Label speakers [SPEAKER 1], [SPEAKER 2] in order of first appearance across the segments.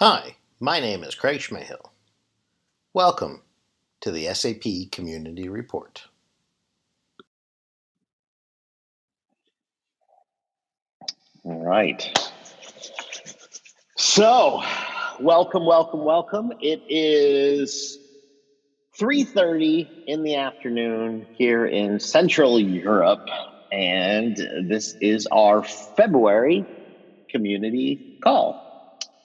[SPEAKER 1] Hi, my name is Craig Cmehil. Welcome to the SAP Community Report.
[SPEAKER 2] All right. So, welcome, welcome, welcome. It is 3:30 in the afternoon here in Central Europe, and this is our February community call.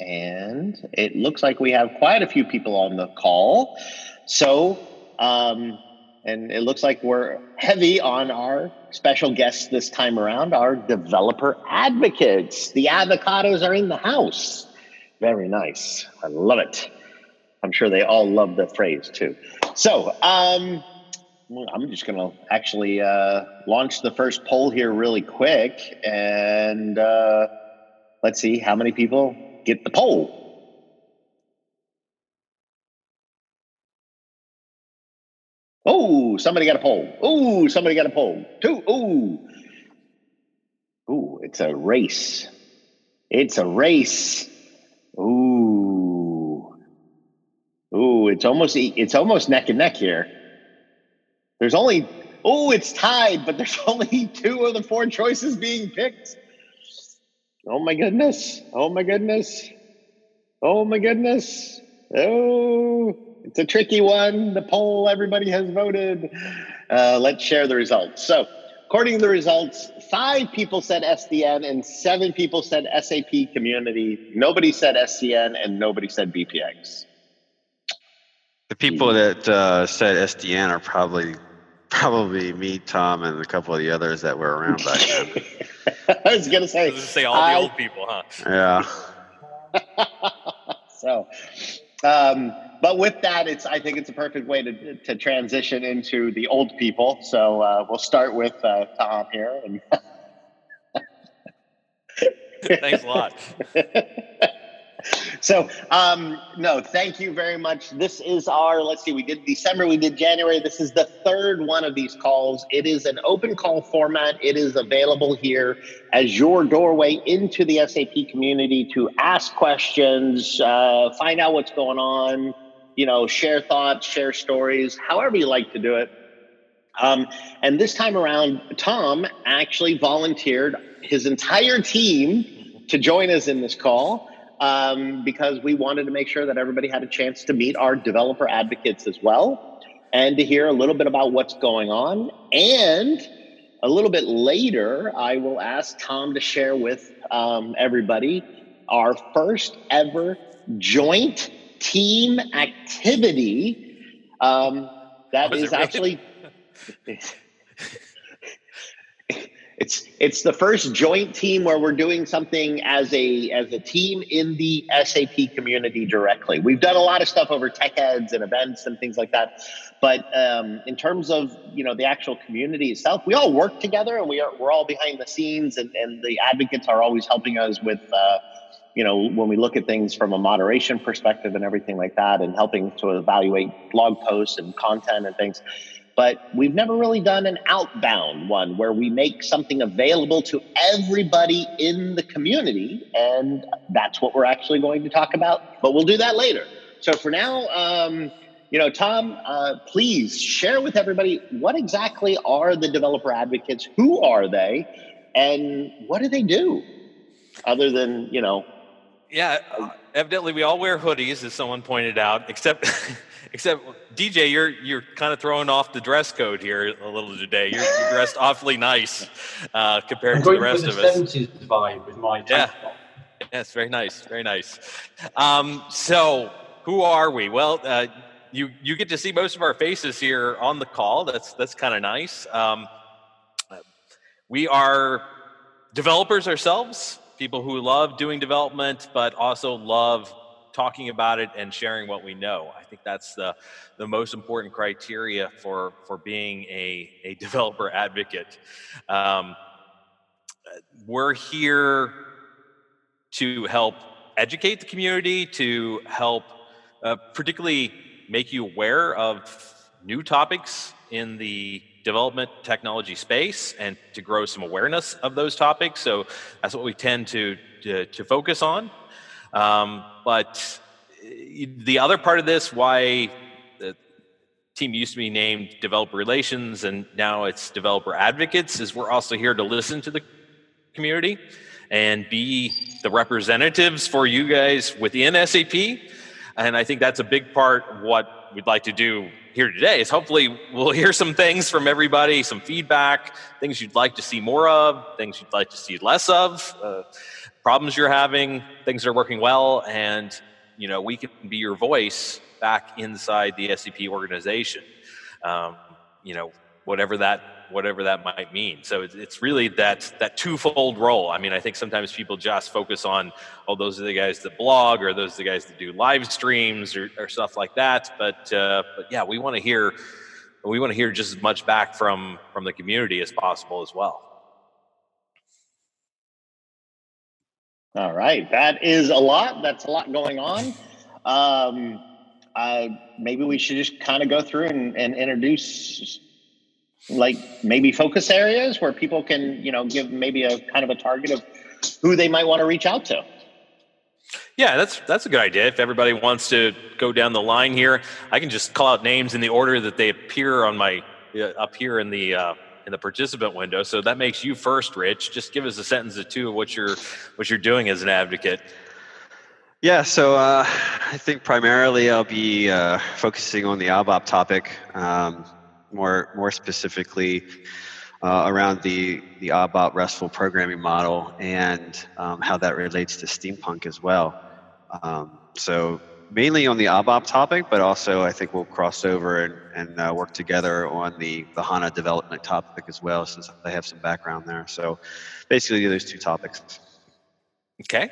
[SPEAKER 2] And it looks like we have quite a few people on the call. So, um, and it looks like we're heavy on our special guests this time around, our developer advocates. The avocados are in the house. Very nice. I love it. I'm sure they all love the phrase too. So, um, I'm just going to actually uh, launch the first poll here really quick. And uh, let's see how many people get the poll. Oh, somebody got a poll. Oh, somebody got a poll. Two. Oh, oh, it's a race. It's a race. Ooh, ooh, it's almost it's almost neck and neck here. There's only oh, it's tied, but there's only two of the four choices being picked. Oh my goodness. Oh my goodness. Oh my goodness. Oh, it's a tricky one. The poll, everybody has voted. Uh, let's share the results. So, according to the results, five people said SDN and seven people said SAP community. Nobody said SCN and nobody said BPX.
[SPEAKER 3] The people that uh, said SDN are probably probably me, Tom, and a couple of the others that were around back then.
[SPEAKER 2] I was gonna say,
[SPEAKER 4] I was gonna say all
[SPEAKER 2] I-
[SPEAKER 4] the old people, huh?
[SPEAKER 3] Yeah.
[SPEAKER 2] so, um, but with that, it's I think it's a perfect way to to transition into the old people. So uh, we'll start with uh, Tom here. And
[SPEAKER 4] Thanks a lot.
[SPEAKER 2] So um, no thank you very much. This is our let's see we did december we did january. This is the third one of these calls. It is an open call format. It is available here as your doorway into the sap community to ask questions uh, find out what's going on you know share thoughts share stories however you like to do it. Um, and this time around tom actually volunteered his entire team to join us in this call um, because we wanted to make sure that everybody had a chance to meet our developer advocates as well and to hear a little bit about what's going on. And a little bit later, I will ask Tom to share with um, everybody our first ever joint team activity. Um, that is
[SPEAKER 4] really?
[SPEAKER 2] actually. It's it's the first joint team where we're doing something as a as a team in the SAP community directly. We've done a lot of stuff over tech heads and events and things like that, but um, in terms of you know the actual community itself, we all work together and we are we're all behind the scenes, and, and the advocates are always helping us with. Uh, you know, when we look at things from a moderation perspective and everything like that, and helping to evaluate blog posts and content and things but we've never really done an outbound one where we make something available to everybody in the community and that's what we're actually going to talk about but we'll do that later so for now um, you know tom uh, please share with everybody what exactly are the developer advocates who are they and what do they do other than you know
[SPEAKER 4] Yeah, uh, evidently we all wear hoodies, as someone pointed out. Except, except DJ, you're you're kind of throwing off the dress code here a little today. You're, you're dressed awfully nice uh, compared
[SPEAKER 5] I'm
[SPEAKER 4] to the rest
[SPEAKER 5] the
[SPEAKER 4] of us.
[SPEAKER 5] 70s vibe with my
[SPEAKER 4] Yeah.
[SPEAKER 5] top.
[SPEAKER 4] Yes, very nice, very nice. Um, so, who are we? Well, uh, you you get to see most of our faces here on the call. That's that's kind of nice. Um, we are developers ourselves, people who love doing development, but also love talking about it and sharing what we know. I think that's the the most important criteria for for being a a developer advocate. Um, we're here to help educate the community, to help uh, particularly make you aware of new topics in the development technology space and to grow some awareness of those topics. So that's what we tend to, to, to focus on. Um, but uh, the other part of this, why the team used to be named Developer Relations and now it's Developer Advocates, is we're also here to listen to the community and be the representatives for you guys within SAP. And I think that's a big part of what we'd like to do here today is hopefully we'll hear some things from everybody, some feedback, things you'd like to see more of, things you'd like to see less of, uh, problems you're having, things that are working well, and you know we can be your voice back inside the SAP organization. Um, you know, whatever that whatever that might mean. So it's, really that that twofold role. I mean, I think sometimes people just focus on, oh, those are the guys that blog, or those are the guys that do live streams, or, or stuff like that. But uh, but yeah, we want to hear we want to hear just as much back from from the community as possible as well.
[SPEAKER 2] All right, that is a lot. That's a lot going on. Um, uh, maybe we should just kind of go through and, and introduce like maybe focus areas where people can you know give maybe a kind of a target of who they might want to reach out to
[SPEAKER 4] yeah that's that's a good idea if everybody wants to go down the line here i can just call out names in the order that they appear on my uh, up here in the uh, in the participant window so that makes you first rich just give us a sentence or two of what you're what you're doing as an advocate
[SPEAKER 3] yeah, so uh, I think primarily I'll be uh, focusing on the ABAP topic. Um, more more specifically uh, around the the ABAP RESTful programming model and um, how that relates to steampunk as well. Um, so mainly on the ABAP topic, but also I think we'll cross over and, and uh, work together on the, the HANA development topic as well, since I have some background there. So basically those two topics.
[SPEAKER 4] Okay.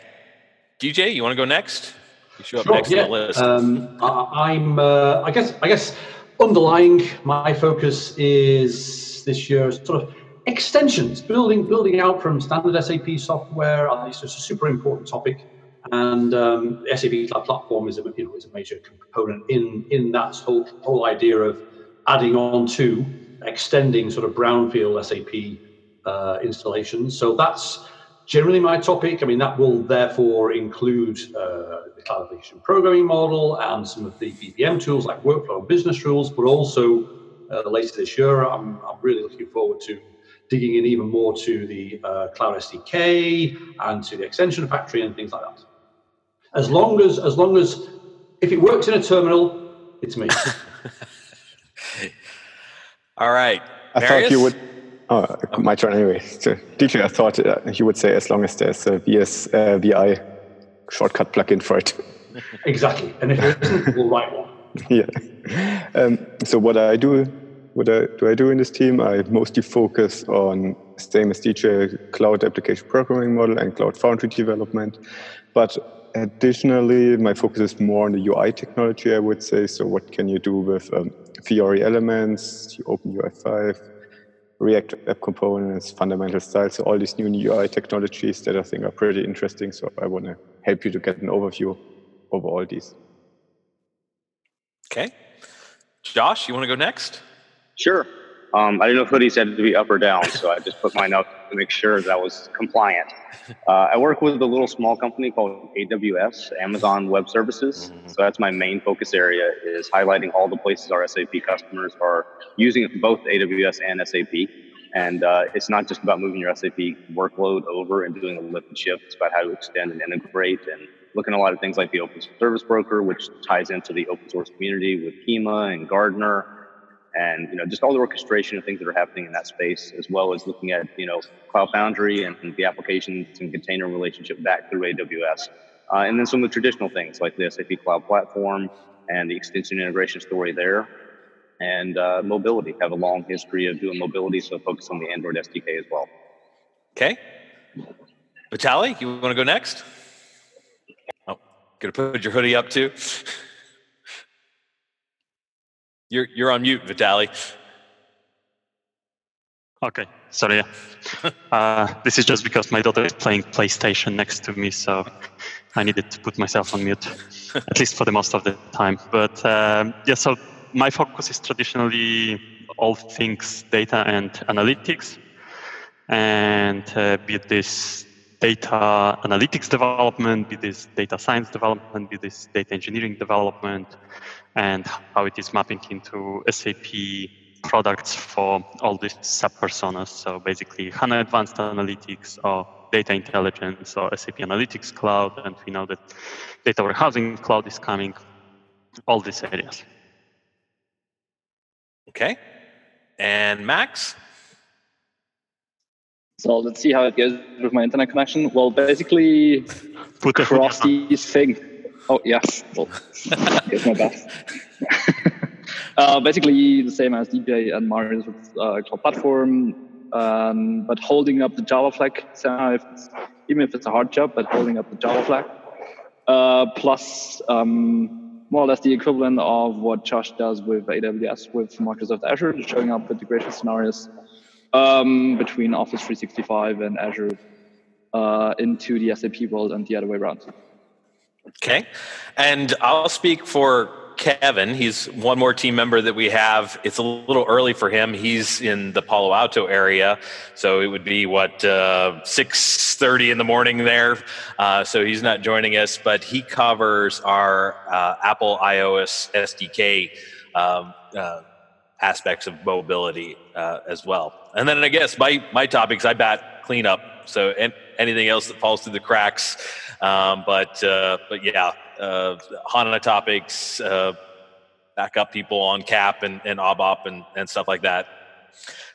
[SPEAKER 4] DJ, you want to go next? You
[SPEAKER 5] show up sure, next yeah. on the list. Um, I, am uh, I guess. I guess underlying my focus is this year sort of extensions, building building out from standard SAP software. I think it's a super important topic, and um, SAP Cloud Platform is a you know is a major component in in that whole whole idea of adding on to extending sort of brownfield SAP uh, installations. So that's generally my topic. I mean, that will therefore include uh, the cloud application programming model and some of the BPM tools like workflow and business rules, but also uh, later this year, I'm, I'm really looking forward to digging in even more to the uh, cloud SDK and to the extension factory and things like that. As long as, as long as, if it works in a terminal, it's me.
[SPEAKER 4] All right.
[SPEAKER 6] I Marius? thought you would Oh, okay. my turn anyway. So, DJ, I thought uh, you would say as long as there's a VS uh, VI shortcut plugin for it.
[SPEAKER 5] Exactly, and if there isn't, we'll write one.
[SPEAKER 6] Yeah. Um, so what I do, what I, do I do in this team? I mostly focus on same as DJ cloud application programming model and cloud foundry development, but additionally, my focus is more on the UI technology. I would say. So what can you do with um, Fiori elements, Open UI 5, React App Components, fundamental styles, so all these new UI technologies that I think are pretty interesting. So I want to help you to get an overview over all these.
[SPEAKER 4] Okay. Josh, you want to go next?
[SPEAKER 7] Sure. Um, I didn't know if hoodies had to be up or down, so I just put mine up to make sure that was compliant. Uh, I work with a little small company called AWS, Amazon Web Services. Mm-hmm. So that's my main focus area is highlighting all the places our SAP customers are using both AWS and SAP. And uh, it's not just about moving your SAP workload over and doing a lift and shift. It's about how to extend and integrate and looking at a lot of things like the Open Service Broker, which ties into the open source community with Kyma and Gardener and you know just all the orchestration of things that are happening in that space, as well as looking at you know Cloud Foundry and the applications and container relationship back through AWS, uh, and then some of the traditional things like the SAP Cloud Platform and the extension integration story there, and uh, mobility. Have a long history of doing mobility, so focus on the Android SDK as well.
[SPEAKER 4] Okay, Vitaly, you want to go next? Oh, gonna put your hoodie up too. You're you're on mute, Vitaly.
[SPEAKER 8] Okay, sorry. Uh, this is just because my daughter is playing PlayStation next to me, so I needed to put myself on mute, at least for the most of the time. But um, yeah, so my focus is traditionally all things data and analytics, and uh, be this data analytics development, be this data science development, be this data engineering development, and how it is mapping into SAP products for all these sub personas. So basically, HANA Advanced Analytics or Data Intelligence or SAP Analytics Cloud, and we know that Data Warehousing Cloud is coming. All these areas.
[SPEAKER 4] Okay. And Max?
[SPEAKER 9] So let's see how it goes with my internet connection. Well, basically,
[SPEAKER 8] Put a
[SPEAKER 9] across these things. Oh, yes, Well, here's my best. uh, basically, the same as DJ and Marius with uh, Cloud Platform, um, but holding up the Java flag, if even if it's a hard job, but holding up the Java flag. Uh, plus, um, more or less the equivalent of what Josh does with AWS with Microsoft Azure, showing up integration scenarios um, between Office 365 and Azure uh, into the SAP world and the other way around.
[SPEAKER 4] Okay. And I'll speak for Kevin. He's one more team member that we have. It's a little early for him. He's in the Palo Alto area, so it would be what uh, six thirty in the morning there. Uh, so he's not joining us, but he covers our uh, Apple iOS SDK um, uh, aspects of mobility uh, as well. And then I guess my my topics I bat cleanup. So and anything else that falls through the cracks. Um, but uh, but yeah, uh, HANA topics, uh, backup people on CAP and, and ABAP and, and stuff like that.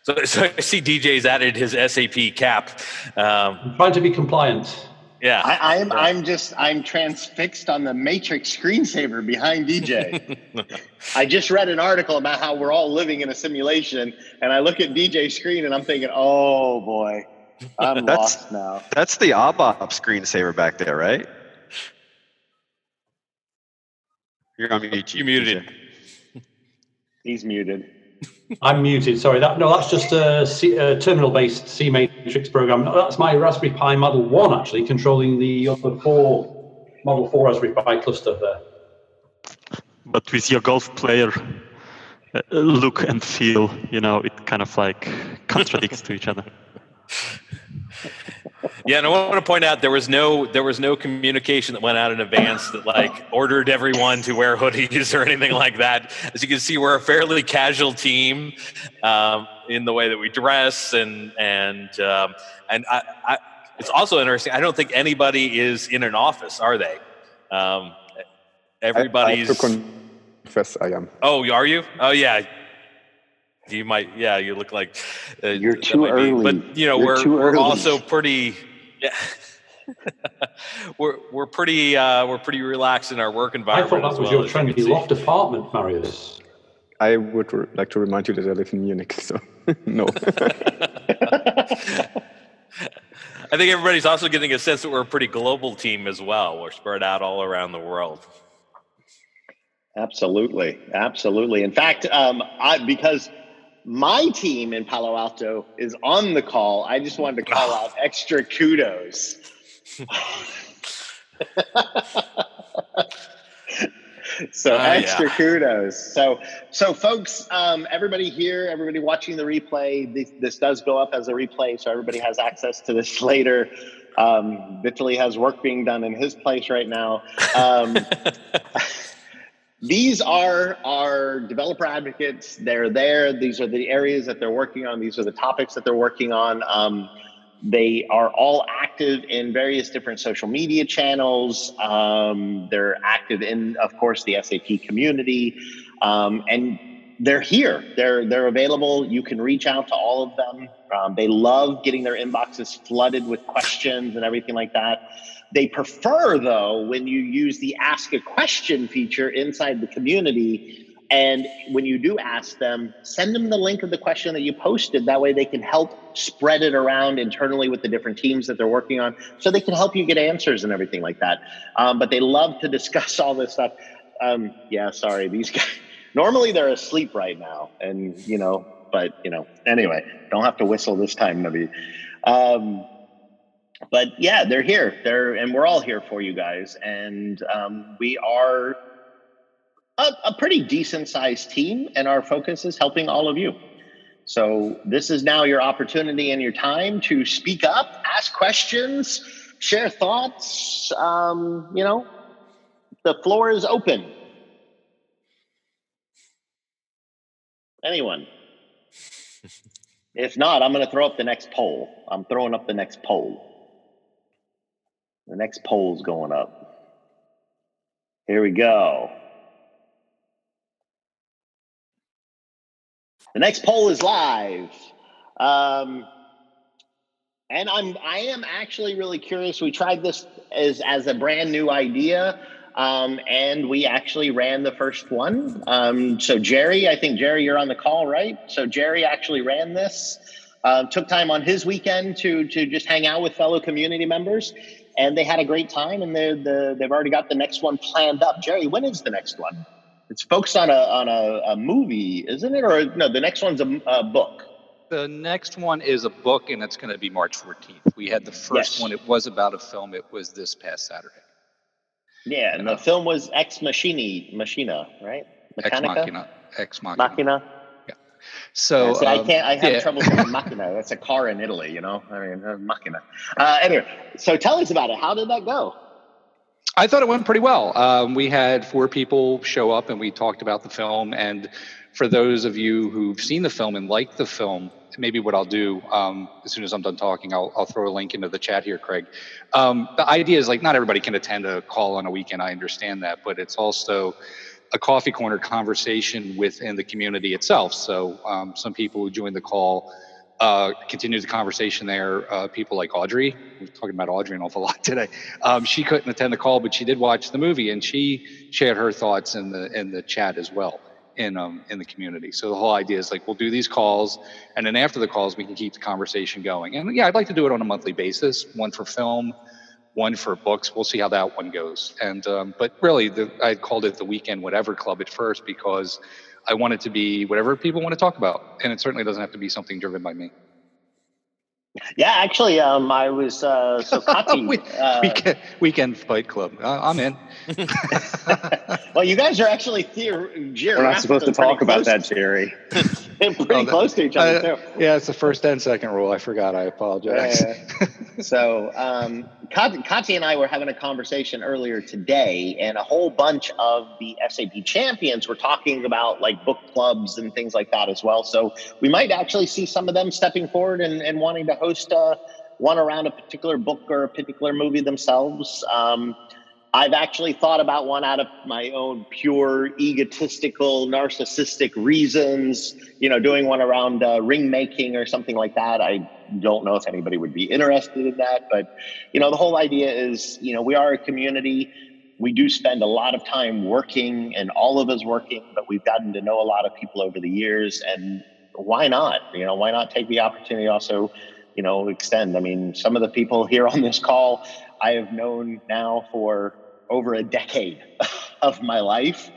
[SPEAKER 4] So, so I see DJ's added his SAP CAP. Um,
[SPEAKER 5] I'm trying to be compliant.
[SPEAKER 4] yeah,
[SPEAKER 2] I, I'm I'm just I'm transfixed on the matrix screensaver behind DJ. I just read an article about how we're all living in a simulation, and I look at DJ's screen and I'm thinking, oh boy, I'm
[SPEAKER 3] That's-
[SPEAKER 2] lost now.
[SPEAKER 3] That's the ABAP screensaver back there, right? You're on mute.
[SPEAKER 4] you muted.
[SPEAKER 2] He's muted.
[SPEAKER 5] I'm muted. Sorry. That no, that's just a, C, a terminal-based C matrix program. That's my Raspberry Pi Model One actually controlling the other four Model Four Raspberry Pi cluster there.
[SPEAKER 8] But with your golf player uh, look and feel, you know, it kind of like contradicts to each other.
[SPEAKER 4] Yeah, and I want to point out there was no there was no communication that went out in advance that like ordered everyone to wear hoodies or anything like that. As you can see, we're a fairly casual team um, in the way that we dress and and um, and I, I, it's also interesting. I don't think anybody is in an office, are they? Um, everybody's.
[SPEAKER 6] I to confess I am.
[SPEAKER 4] Oh, are you? Oh, yeah. You might, yeah. You look like uh,
[SPEAKER 2] You're too
[SPEAKER 4] might be-
[SPEAKER 2] early.
[SPEAKER 4] but you know,
[SPEAKER 2] You're
[SPEAKER 4] we're we're also pretty. Yeah. we're we're pretty uh, we're pretty relaxed in our work environment.
[SPEAKER 5] I
[SPEAKER 4] environment.
[SPEAKER 5] thought that was
[SPEAKER 4] well,
[SPEAKER 5] your
[SPEAKER 4] as you can
[SPEAKER 5] trendy
[SPEAKER 4] see.
[SPEAKER 5] loft apartment, Marius.
[SPEAKER 6] I would re- like to remind you that I live in Munich, so no.
[SPEAKER 4] I think everybody's also getting a sense that we're a pretty global team as well. We're spread out all around the world.
[SPEAKER 2] Absolutely, absolutely. In fact, um, I, because my team in Palo Alto is on the call, I just wanted to call out extra kudos. so
[SPEAKER 4] yeah.
[SPEAKER 2] extra kudos. So, so folks, um, everybody here, everybody watching the replay, this, this does go up as a replay, so everybody has access to this later. Um, Vitaly has work being done in his place right now. Um, these are our developer advocates. They're there. These are the areas that they're working on. These are the topics that they're working on. Um, they are all active in various different social media channels. Um, they're active in, of course, the SAP community, um, and they're here. They're they're available. You can reach out to all of them. Um, they love getting their inboxes flooded with questions and everything like that. They prefer, though, when you use the ask a question feature inside the community. And when you do ask them, send them the link of the question that you posted. That way they can help spread it around internally with the different teams that they're working on so they can help you get answers and everything like that. Um, but they love to discuss all this stuff. Um, yeah, sorry, these guys, normally they're asleep right now. And, you know, but, you know, anyway, don't have to whistle this time, Navi. Um, but yeah, they're here. They're and we're all here for you guys, and um, we are a, a pretty decent sized team, and our focus is helping all of you. So this is now your opportunity and your time to speak up, ask questions, share thoughts. Um, you know, the floor is open. Anyone? If not, I'm going to throw up the next poll. I'm throwing up the next poll. The next poll's going up. Here we go. The next poll is live. Um, and I'm I am actually really curious. We tried this as as a brand new idea. Um, and we actually ran the first one. Um, so Jerry, I think Jerry, you're on the call, right? So Jerry actually ran this. Uh, took time on his weekend to to just hang out with fellow community members, and they had a great time. And they the, they've already got the next one planned up. Jerry, when is the next one? It's focused on a on a, a movie, isn't it? Or no, the next one's a, a book.
[SPEAKER 10] The next one is a book, and it's going to be March 14th. We had the first
[SPEAKER 2] Yes.
[SPEAKER 10] one; it was about a film. It was this past Saturday.
[SPEAKER 2] Yeah, and the uh, film was Ex Machini, Machina, right?
[SPEAKER 10] Ex Machina. Ex Machina.
[SPEAKER 2] Machina.
[SPEAKER 10] So
[SPEAKER 2] see, I
[SPEAKER 10] um,
[SPEAKER 2] can't. I have
[SPEAKER 10] yeah.
[SPEAKER 2] trouble saying Machina. That's a car in Italy, you know. I mean, uh, Machina. Uh, anyway, so tell us about it. How did that go?
[SPEAKER 10] I thought it went pretty well. Um, we had four people show up and we talked about the film. And for those of you who've seen the film and like the film, maybe what I'll do um, as soon as I'm done talking, I'll, I'll throw a link into the chat here, Craig. Um, the idea is like not everybody can attend a call on a weekend. I understand that, but it's also a coffee corner conversation within the community itself. So um, some people who joined the call uh, continue the conversation there. Uh, people like Audrey, we're talking about Audrey an awful lot today. Um, she couldn't attend the call, but she did watch the movie, and she shared her thoughts in the in the chat as well in um, in the community. So the whole idea is like we'll do these calls, and then after the calls, we can keep the conversation going. And yeah, I'd like to do it on a monthly basis, one for film, one for books. We'll see how that one goes. And um, but really, the, I called it the weekend whatever club at first because I want it to be whatever people want to talk about, and it certainly doesn't have to be something driven by me.
[SPEAKER 2] Yeah, actually, um, I was uh, so Kati.
[SPEAKER 10] We-
[SPEAKER 2] uh,
[SPEAKER 10] weekend, weekend fight club. Uh, I'm in.
[SPEAKER 2] well, you guys are actually theor-
[SPEAKER 7] We're not supposed to talk about that, Jerry.
[SPEAKER 2] pretty
[SPEAKER 10] Oh, that-
[SPEAKER 2] close to each other
[SPEAKER 10] Uh,
[SPEAKER 2] too.
[SPEAKER 10] yeah, it's the first and second rule. I forgot. I apologize.
[SPEAKER 2] Yeah. so um, Kat- Katya and I were having a conversation earlier today, and a whole bunch of the SAP champions were talking about like book clubs and things like that as well. So we might actually see some of them stepping forward and, and wanting to host uh, one around a particular book or a particular movie themselves. Um, I've actually thought about one out of my own pure egotistical, narcissistic reasons, you know, doing one around uh, ring making or something like that. I don't know if anybody would be interested in that, but, you know, the whole idea is, you know, we are a community. We do spend a lot of time working and all of us working, but we've gotten to know a lot of people over the years. And why not? You know, why not take the opportunity also, you know, extend? I mean, some of the people here on this call I have known now for over a decade of my life.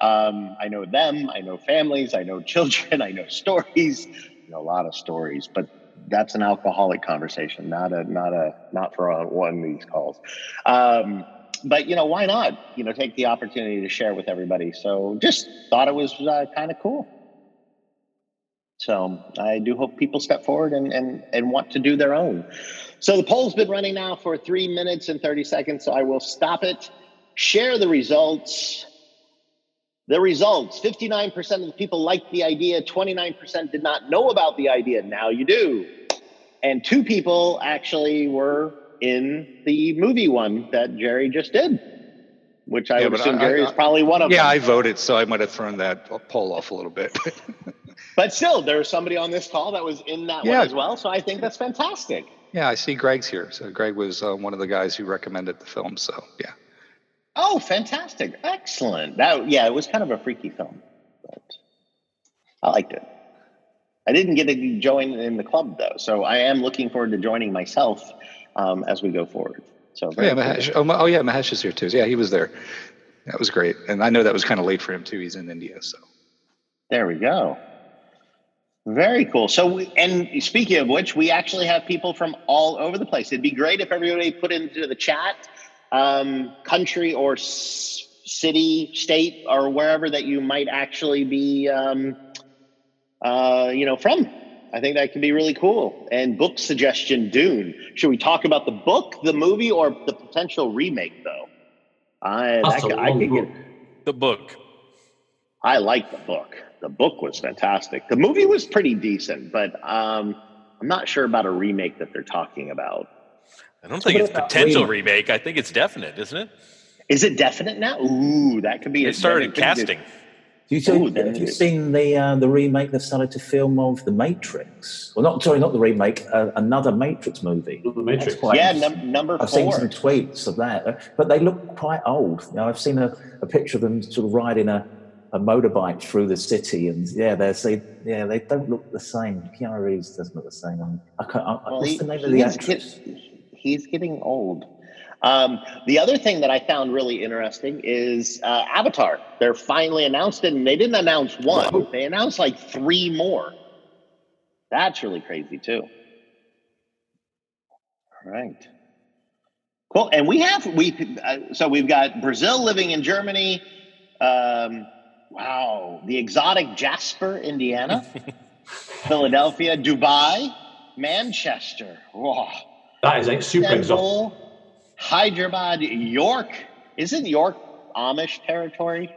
[SPEAKER 2] Um, I know them, I know families, I know children, I know stories, you know, a lot of stories, but that's an alcoholic conversation, not a, not a, not for on one of these calls. Um, but you know, why not, you know, take the opportunity to share with everybody. So just thought it was uh, kind of cool. So I do hope people step forward and, and, and want to do their own. So the poll's been running now for three minutes and 30 seconds. So I will stop it, share the results. The results 59% of the people liked the idea, 29% did not know about the idea. Now you do. And two people actually were in the movie one that Jerry just did, which I
[SPEAKER 10] Yeah,
[SPEAKER 2] would assume
[SPEAKER 10] I-
[SPEAKER 2] Jerry
[SPEAKER 10] I-
[SPEAKER 2] is probably one of
[SPEAKER 10] yeah,
[SPEAKER 2] them.
[SPEAKER 10] Yeah, I voted, so I might have thrown that poll off a little bit.
[SPEAKER 2] But still, there was somebody on this call that was in that
[SPEAKER 10] Yeah.
[SPEAKER 2] one as well. So I think that's fantastic.
[SPEAKER 10] yeah, I see Greg's here. So Greg was uh, one of the guys who recommended the film. So yeah.
[SPEAKER 2] Oh, fantastic. Excellent. That yeah, it was kind of a freaky film. But I liked it. I didn't get to join in the club though, so I am looking forward to joining myself um, as we go forward. So
[SPEAKER 10] Oh, yeah. Mahesh. Oh, oh, yeah, Mahesh is here too. Yeah, he was there. That was great, and I know that was kind of late for him too. He's in India, so
[SPEAKER 2] There we go. Very cool. So, we, and speaking of which, we actually have people from all over the place. It'd be great if everybody put into the chat, um, country or s- city, state, or wherever that you might actually be um, uh, you know, from. I think that could be really cool. And book suggestion, Dune. Should we talk about the book, the movie, or the potential remake? Though, I
[SPEAKER 5] That's
[SPEAKER 2] that could, I
[SPEAKER 5] long
[SPEAKER 2] could
[SPEAKER 5] book.
[SPEAKER 2] get.
[SPEAKER 4] The book.
[SPEAKER 2] I like the book. The book was fantastic. The movie was pretty decent, but um, I'm not sure about a remake that they're talking about.
[SPEAKER 4] I don't think
[SPEAKER 11] what
[SPEAKER 4] it's
[SPEAKER 11] about
[SPEAKER 4] potential
[SPEAKER 11] remake?
[SPEAKER 4] remake. I think it's definite, isn't it?
[SPEAKER 2] Is it definite now? Ooh, that could be.
[SPEAKER 4] They
[SPEAKER 2] a-
[SPEAKER 4] started
[SPEAKER 2] that
[SPEAKER 4] casting.
[SPEAKER 11] Do you think,
[SPEAKER 2] Ooh,
[SPEAKER 11] have you seen the uh, the remake they've started to film of The Matrix? Well, not sorry, not the remake, uh, another Matrix movie.
[SPEAKER 5] The Matrix.
[SPEAKER 11] Quite
[SPEAKER 2] Yeah, num- number
[SPEAKER 11] I've seen some tweets of that, but they look quite old. You know, I've seen a, a picture of them sort of riding a, a motorbike through the city, and yeah, they're say, yeah, they don't look the same. Keanu Reeves doesn't look the same. I can't, I,
[SPEAKER 2] Well,
[SPEAKER 11] what's
[SPEAKER 2] he-
[SPEAKER 11] the name of the
[SPEAKER 2] he's
[SPEAKER 11] actress?
[SPEAKER 2] get- he's getting old. Um, the other thing that I found really interesting is uh, Avatar. They're finally announced it, and they didn't announce one; they announced like three more. That's really crazy too. All right. Cool. And we have we uh, so we've got Brazil living in Germany. Um, wow, the exotic Jasper, Indiana, Philadelphia, Dubai, Manchester. Whoa.
[SPEAKER 5] That is like super exotic.
[SPEAKER 2] Istanbul, Hyderabad, York. Isn't York Amish territory?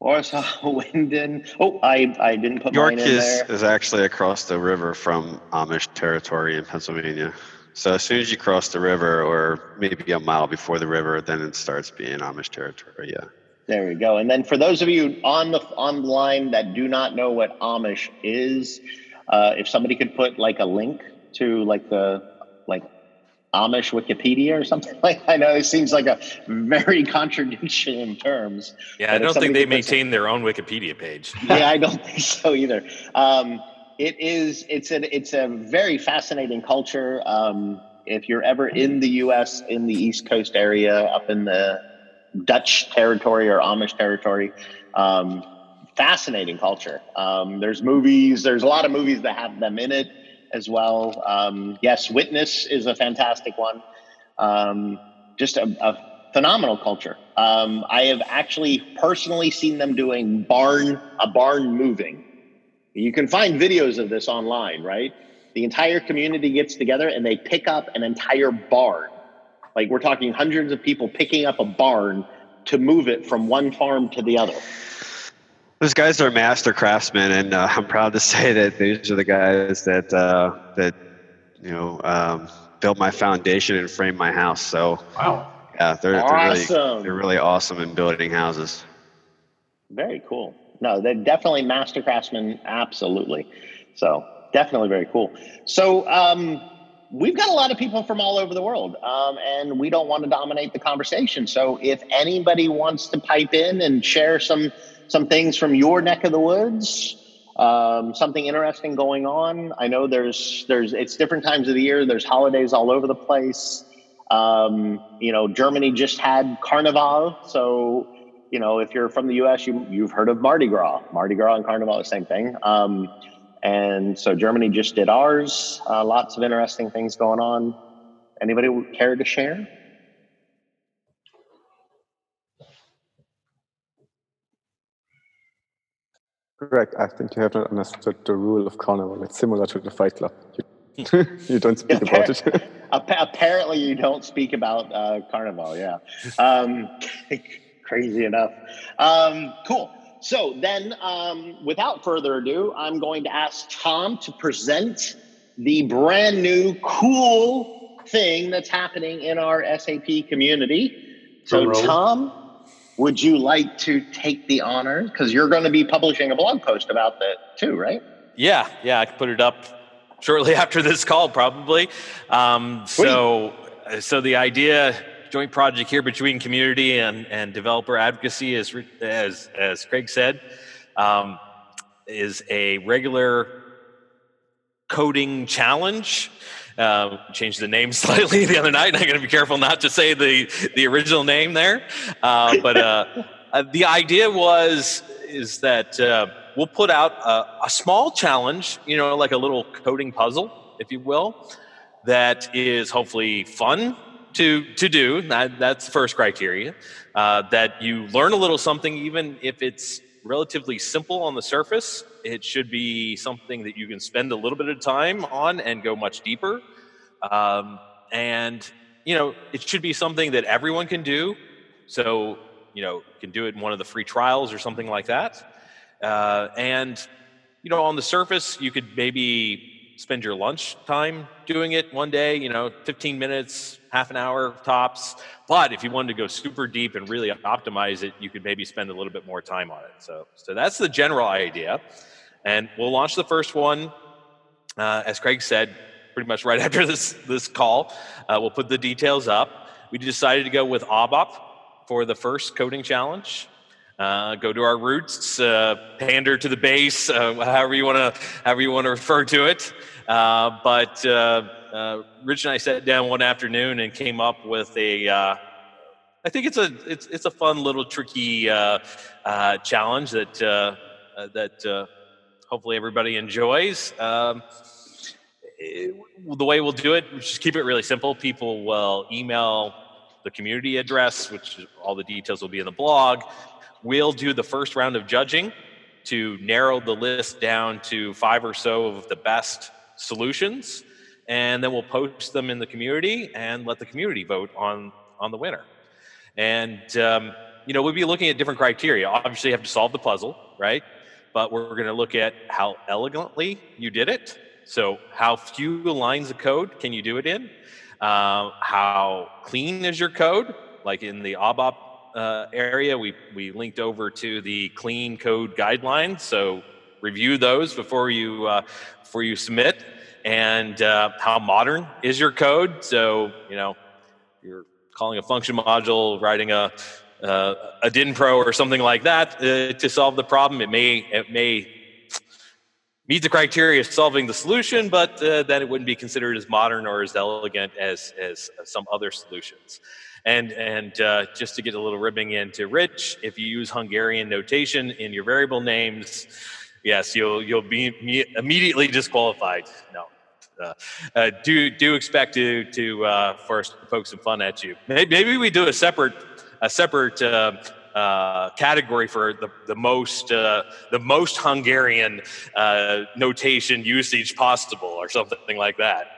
[SPEAKER 2] Warsaw, Winden. Oh, I, I didn't put
[SPEAKER 3] York
[SPEAKER 2] mine in
[SPEAKER 3] is,
[SPEAKER 2] there.
[SPEAKER 3] is actually across the river from Amish territory in Pennsylvania. So as soon as you cross the river, or maybe a mile before the river, then it starts being Amish territory. Yeah.
[SPEAKER 2] There we go. And then for those of you on the on the line that do not know what Amish is, uh, if somebody could put like a link to like the like Amish Wikipedia or something like I know it seems like a very contradiction in terms.
[SPEAKER 4] Yeah, I don't think they maintain their own Wikipedia page.
[SPEAKER 2] yeah, I don't think so either. Um, it is. It's a. It's a very fascinating culture. Um, if you're ever in the U.S. in the East Coast area, up in the Dutch territory or Amish territory, um, fascinating culture. Um, there's movies. There's a lot of movies that have them in it as well. Um, yes, Witness is a fantastic one. Um, just a, a phenomenal culture. Um, I have actually personally seen them doing barn a barn moving. You can find videos of this online, right? The entire community gets together and they pick up an entire barn. Like we're talking hundreds of people picking up a barn to move it from one farm to the other.
[SPEAKER 3] Those guys are master craftsmen, and uh, I'm proud to say that these are the guys that uh, that you know um, built my foundation and framed my house. So
[SPEAKER 5] Wow.
[SPEAKER 3] yeah, they're, they're really they're really awesome in building houses.
[SPEAKER 2] Very cool. No, they're definitely master craftsmen. Absolutely. So definitely very cool. So um, we've got a lot of people from all over the world, um, and we don't want to dominate the conversation. So if anybody wants to pipe in and share some some things from your neck of the woods, um, something interesting going on. I know there's there's it's different times of the year. There's holidays all over the place. Um, you know, Germany just had Carnival, so you know, if you're from the U.S., you you've heard of Mardi Gras. Mardi Gras and Carnival, the same thing. Um, and so Germany just did ours. Uh, lots of interesting things going on. Anybody care to share?
[SPEAKER 6] Correct. I think you have not understood the rule of carnival. It's similar to the Fight Club. You, you don't speak about it.
[SPEAKER 2] Apparently, you don't speak about uh, Carnival. Yeah, um, crazy enough. Um, cool. So then, um, without further ado, I'm going to ask Tom to present the brand new cool thing that's happening in our SAP community. So, Tom, would you like to take the honor? Because you're going to be publishing a blog post about that too, right?
[SPEAKER 4] Yeah, yeah, I can put it up shortly after this call, probably. Um, so, so the idea, joint project here between community and, and developer advocacy, re- as as Craig said, um, is a regular coding challenge. Uh, changed the name slightly the other night. and I'm going to be careful not to say the the original name there. Uh, but uh, uh, the idea was is that uh, we'll put out a, a small challenge, you know, like a little coding puzzle, if you will, that is hopefully fun to to do. That, that's the first criteria. Uh, that you learn a little something, even if it's relatively simple on the surface. It should be something that you can spend a little bit of time on and go much deeper. Um, and you know, it should be something that everyone can do. So you know, can do it in one of the free trials or something like that. Uh, and you know, on the surface, you could maybe spend your lunch time doing it one day, you know, 15 minutes, half an hour tops. But if you wanted to go super deep and really optimize it, you could maybe spend a little bit more time on it. So, so that's the general idea. And we'll launch the first one, uh, as Craig said, pretty much right after this, this call. Uh, we'll put the details up. We decided to go with ABAP for the first coding challenge. Uh, go to our roots, uh, pander to the base, uh, however you want to however you want to refer to it. Uh, but uh, uh, Rich and I sat down one afternoon and came up with a. I think it's a it's it's a fun little tricky challenge that that hopefully everybody enjoys. Um, it, the way we'll do it, just keep it really simple. People will email the community address, which all the details will be in the blog. We'll do the first round of judging to narrow the list down to five or so of the best solutions, and then we'll post them in the community and let the community vote on on the winner. And um, you know, we'll be looking at different criteria. Obviously, you have to solve the puzzle, right? But we're going to look at how elegantly you did it. So, how few lines of code can you do it in? Uh, how clean is your code? Like in the ABAP uh, area, we, we linked over to the clean code guidelines. So review those before you, uh, before you submit. And uh, how modern is your code? So, you know, you're calling a function module, writing a, uh, a DynPro or something like that uh, to solve the problem. It may, it may meet the criteria of solving the solution, but uh, then it wouldn't be considered as modern or as elegant as, as some other solutions. And, and uh, just to get a little ribbing into Rich, if you use Hungarian notation in your variable names, yes, you'll, you'll be immediately disqualified. No. Uh, uh, do do expect to to uh, to poke some fun at you. Maybe we do a separate a separate uh, uh, category for the, the most uh, the most Hungarian uh, notation usage possible, or something like that.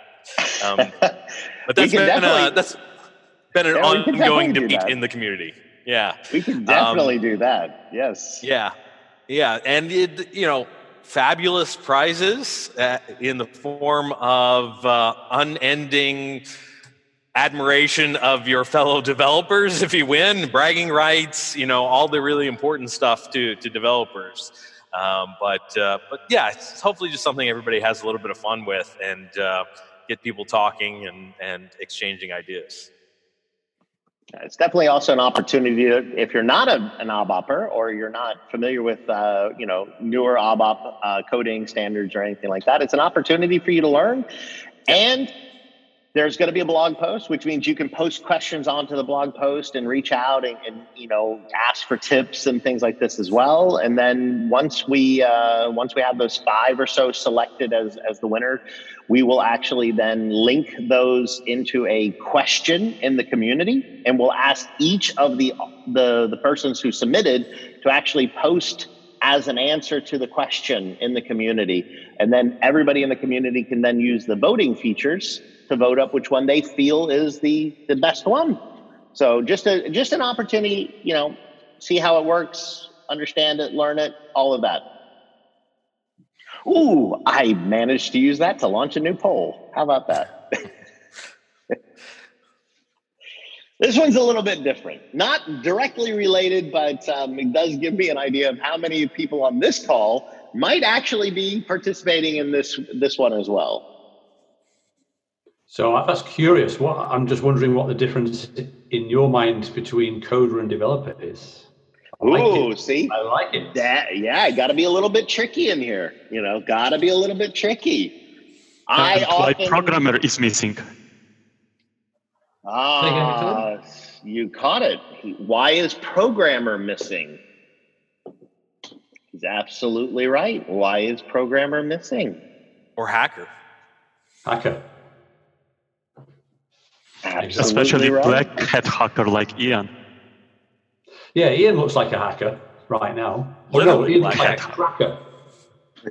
[SPEAKER 4] Um, but that's been, uh, that's been an yeah, ongoing debate in the community. Yeah,
[SPEAKER 2] we can definitely um, do that. Yes.
[SPEAKER 4] Yeah, yeah, and it, you know, fabulous prizes uh, in the form of uh, unending admiration of your fellow developers if you win, bragging rights, you know, all the really important stuff to to developers. Um, but uh, but yeah, it's hopefully just something everybody has a little bit of fun with and uh, get people talking and and exchanging ideas.
[SPEAKER 2] It's definitely also an opportunity to, if you're not a, an ABAPer or you're not familiar with, uh, you know, newer ABAP uh, coding standards or anything like that, it's an opportunity for you to learn. And there's going to be a blog post, which means you can post questions onto the blog post and reach out and, and you know ask for tips and things like this as well. And then once we uh, once we have those five or so selected as as the winner, we will actually then link those into a question in the community, and we'll ask each of the the, the persons who submitted to actually post as an answer to the question in the community. And then everybody in the community can then use the voting features to vote up which one they feel is the the best one. So just a just an opportunity, you know, see how it works, understand it, learn it, all of that. Ooh, I managed to use that to launch a new poll. How about that? this one's a little bit different. Not directly related, but um, it does give me an idea of how many people on this call might actually be participating in this this one as well.
[SPEAKER 5] So that's curious. What I'm just wondering what the difference in your mind between coder and developer is.
[SPEAKER 2] Like Ooh, it. see,
[SPEAKER 5] I like it.
[SPEAKER 2] That yeah, got to be a little bit tricky in here. You know, got to be a little bit tricky. I
[SPEAKER 8] often, programmer is missing.
[SPEAKER 2] Ah, you caught it. Why is programmer missing? He's absolutely right. Why is programmer missing?
[SPEAKER 4] Or hacker.
[SPEAKER 5] Hacker.
[SPEAKER 8] Absolutely Especially right. black hat hacker like Ian.
[SPEAKER 5] Yeah, Ian looks like a hacker. right now. Or no,
[SPEAKER 4] Literally
[SPEAKER 5] Ian
[SPEAKER 4] black
[SPEAKER 5] looks like a
[SPEAKER 4] hacker.
[SPEAKER 5] cracker.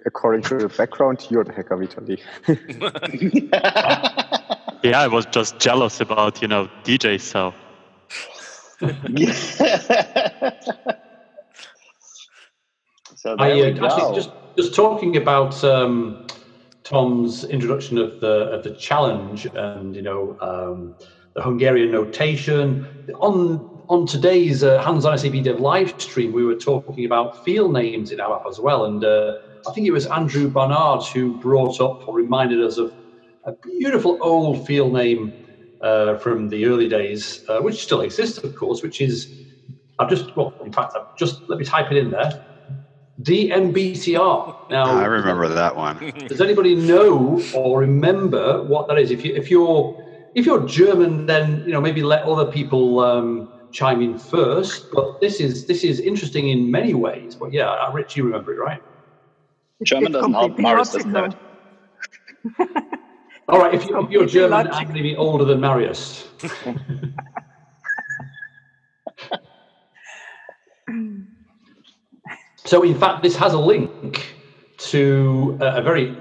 [SPEAKER 6] According to the background, you're the hacker, Vitaly.
[SPEAKER 8] Yeah, I was just jealous about you know DJ. So
[SPEAKER 2] so there
[SPEAKER 5] I
[SPEAKER 2] we
[SPEAKER 5] uh, actually just just talking about um, Tom's introduction of the of the challenge and you know um, the Hungarian notation on on today's uh, hands-on SAP Dev live stream, we were talking about field names in ABAP as well, and uh, I think it was Andrew Barnard who brought up or reminded us of a beautiful old field name uh, from the early days, uh, which still exists, of course, which is I've just well, in fact, I've just let me type it in there. DMBTR. Now
[SPEAKER 3] I remember that one.
[SPEAKER 5] does anybody know or remember what that is? If you if you're if you're German, then you know maybe let other people um, chime in first. But this is this is interesting in many ways. But yeah, uh, Rich, you remember it, right?
[SPEAKER 9] German doesn't help. Marius doesn't know it.
[SPEAKER 5] All right, if, you, if you're
[SPEAKER 12] Completely
[SPEAKER 5] German
[SPEAKER 12] logical.
[SPEAKER 5] and maybe older than Marius. So, in fact, this has a link to uh, a very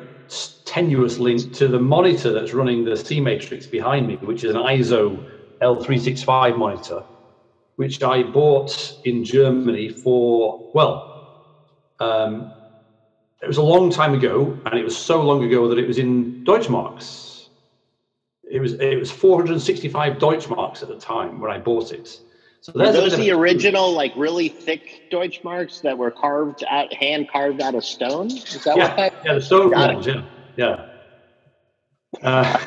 [SPEAKER 5] tenuous link to the monitor that's running the C matrix behind me, which is an ISO L365 monitor, which I bought in Germany for, well, um, it was a long time ago, and it was so long ago that it was in Deutschmarks. It was it was 465 Deutschmarks at the time when I bought it. So
[SPEAKER 2] Were those
[SPEAKER 5] bit
[SPEAKER 2] the
[SPEAKER 5] a-
[SPEAKER 2] original, like really thick Deutschmarks that were carved out, hand carved out of stone? Is that
[SPEAKER 5] Yeah,
[SPEAKER 2] what that?
[SPEAKER 5] yeah, the stone
[SPEAKER 2] Got it.
[SPEAKER 5] ones, yeah, yeah. Uh,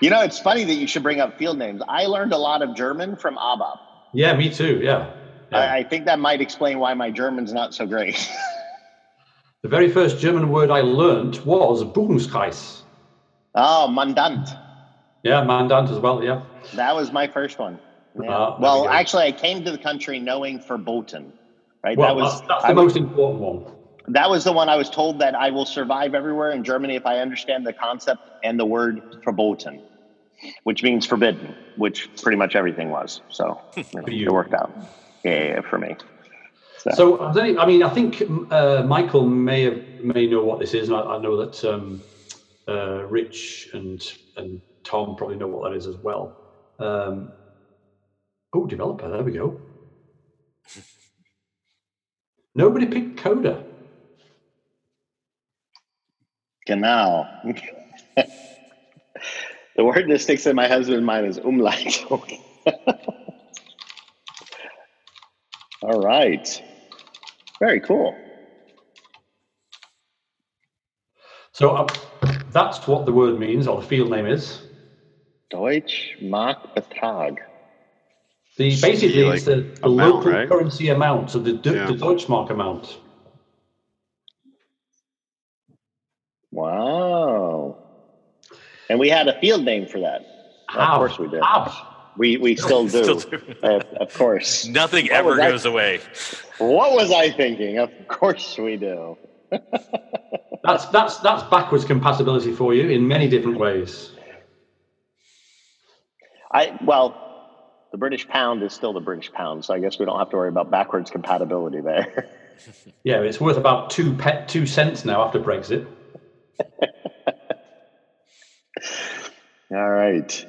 [SPEAKER 2] You know, it's funny that you should bring up field names. I learned a lot of German from ABAP.
[SPEAKER 5] yeah, me too. Yeah. yeah.
[SPEAKER 2] I, I think that might explain why my German's not so great.
[SPEAKER 5] the very first German word I learned was Buchungskreis.
[SPEAKER 2] oh, Mandant.
[SPEAKER 5] Yeah, Mandant as well. Yeah.
[SPEAKER 2] That was my first one. Yeah.
[SPEAKER 5] Ah, there we
[SPEAKER 2] well, actually, I came to the country knowing verboten, Right.
[SPEAKER 5] Well,
[SPEAKER 2] that was
[SPEAKER 5] that's, that's
[SPEAKER 2] I
[SPEAKER 5] the
[SPEAKER 2] was-
[SPEAKER 5] most important one.
[SPEAKER 2] that was the one I was told that I will survive everywhere in Germany if I understand the concept and the word verboten, which means forbidden, which pretty much everything was. So you know, it worked out. Yeah, yeah, yeah, for me.
[SPEAKER 5] So, has any- I mean, I think uh, Michael may have, may know what this is, and I, I know that um, uh, Rich and and Tom probably know what that is as well. Um, oh, developer, there we go. Nobody picked Coda.
[SPEAKER 2] Genau. the word that sticks in my husband's mind is umlaut. All right. Very cool.
[SPEAKER 5] So uh, that's what the word means, or the field name is.
[SPEAKER 2] Deutsch Mark Betrag.
[SPEAKER 5] The
[SPEAKER 3] Should be
[SPEAKER 5] basically
[SPEAKER 3] like
[SPEAKER 5] it's the, the
[SPEAKER 3] amount,
[SPEAKER 5] local
[SPEAKER 3] right?
[SPEAKER 5] currency amount, so the, the,
[SPEAKER 3] Yeah.
[SPEAKER 5] the Deutschmark amount.
[SPEAKER 2] Wow. And we had a field name for that.
[SPEAKER 5] Have,
[SPEAKER 2] Of course we did.
[SPEAKER 5] have.
[SPEAKER 2] We we still do.
[SPEAKER 4] Still do.
[SPEAKER 2] Uh, of course.
[SPEAKER 4] Nothing
[SPEAKER 2] What
[SPEAKER 4] ever
[SPEAKER 2] was that?
[SPEAKER 4] goes away.
[SPEAKER 2] What was I thinking? Of course we do.
[SPEAKER 5] That's that's that's backwards compatibility for you in many different ways.
[SPEAKER 2] I well, the British pound is still the British pound, so I guess we don't have to worry about backwards compatibility there.
[SPEAKER 5] Yeah, it's worth about two pet two cents now after Brexit.
[SPEAKER 2] All right.